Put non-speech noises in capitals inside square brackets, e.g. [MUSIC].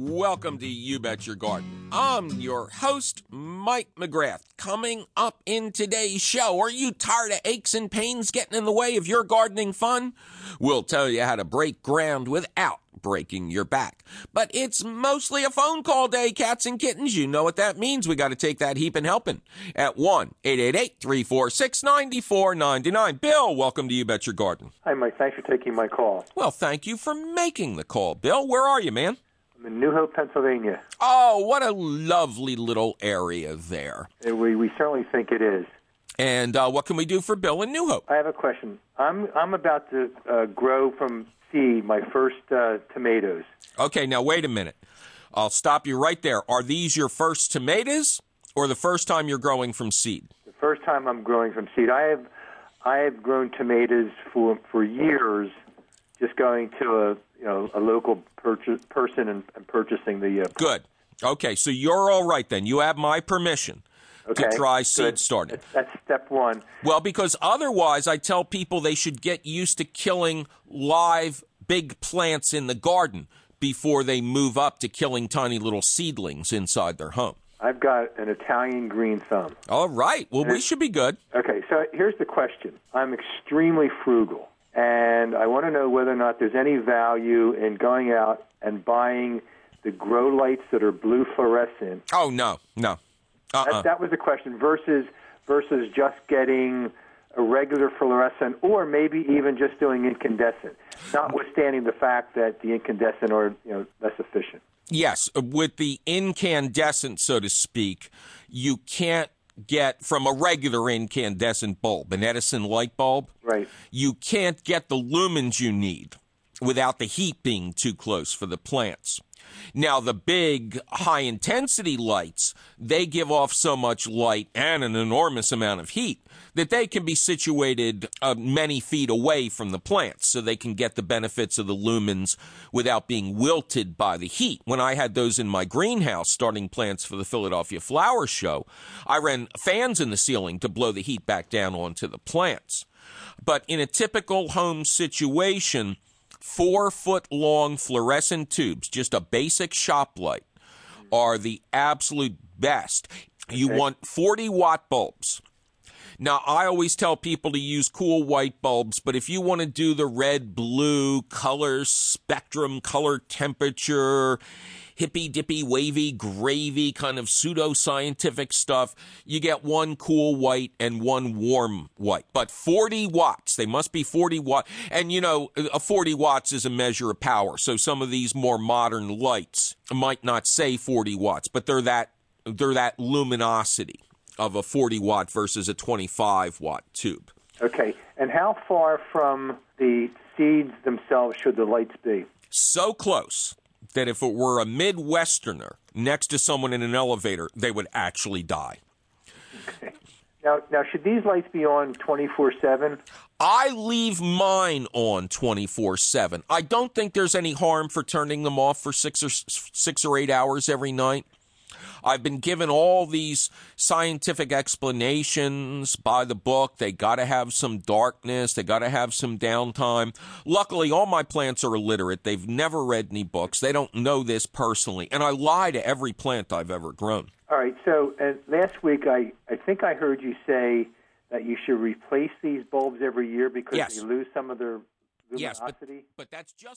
Welcome to You Bet Your Garden. I'm your host, Mike McGrath. Coming up in today's show, are you tired of aches and pains getting in the way of your gardening fun? We'll tell you how to break ground without breaking your back. But it's mostly a phone call day, cats and kittens. You know what that means. We got to take that heap and helping at 1 888 346 9499. Bill, welcome to You Bet Your Garden. Hi, Mike. Thanks for taking my call. Well, thank you for making the call, Bill. Where are you, man? I'm in New Hope, Pennsylvania. Oh, what a lovely little area there. We, we certainly think it is. And uh, what can we do for Bill in New Hope? I have a question. I'm I'm about to uh, grow from seed my first uh, tomatoes. Okay, now wait a minute. I'll stop you right there. Are these your first tomatoes or the first time you're growing from seed? The first time I'm growing from seed. I have I have grown tomatoes for for years, just going to a you know a local purchase, person and, and purchasing the. Uh, Good. Okay, so you're all right then. You have my permission okay, to try seed good. starting. That's, that's step one. Well, because otherwise, I tell people they should get used to killing live big plants in the garden before they move up to killing tiny little seedlings inside their home. I've got an Italian green thumb. All right. Well, we should be good. Okay, so here's the question. I'm extremely frugal, and I want to know whether or not there's any value in going out and buying the grow lights that are blue fluorescent. Oh no, no. Uh-uh. That, that was the question versus versus just getting a regular fluorescent or maybe even just doing incandescent, notwithstanding the fact that the incandescent are you know less efficient. Yes, with the incandescent, so to speak, you can't get from a regular incandescent bulb, an Edison light bulb. Right. You can't get the lumens you need without the heat being too close for the plants. Now, the big high intensity lights, they give off so much light and an enormous amount of heat that they can be situated uh, many feet away from the plants so they can get the benefits of the lumens without being wilted by the heat. When I had those in my greenhouse starting plants for the Philadelphia Flower Show, I ran fans in the ceiling to blow the heat back down onto the plants. But in a typical home situation, four foot long fluorescent tubes, just a basic shop light, are the absolute best. You want 40 watt bulbs. Now, I always tell people to use cool white bulbs, but if you want to do the red, blue, color spectrum, color temperature, hippy dippy, wavy, gravy kind of pseudo scientific stuff, you get one cool white and one warm white. But 40 watts, they must be 40 watt. And you know, a 40 watts is a measure of power. So some of these more modern lights might not say 40 watts, but they're that, they're that luminosity of a 40 watt versus a 25 watt tube. Okay, and how far from the seeds themselves should the lights be? So close that if it were a Midwesterner next to someone in an elevator, they would actually die. [LAUGHS] Now, now, should these lights be on twenty four seven? I leave mine on 24 7. I don't think there's any harm for turning them off for six or six or eight hours every night. I've been given all these scientific explanations by the book. They got to have some darkness. They got to have some downtime. Luckily, all my plants are illiterate. They've never read any books. They don't know this personally. And I lie to every plant I've ever grown. All right. So uh, last week, I, I think I heard you say that you should replace these bulbs every year because Yes. they lose some of their luminosity. Yes, but, but that's just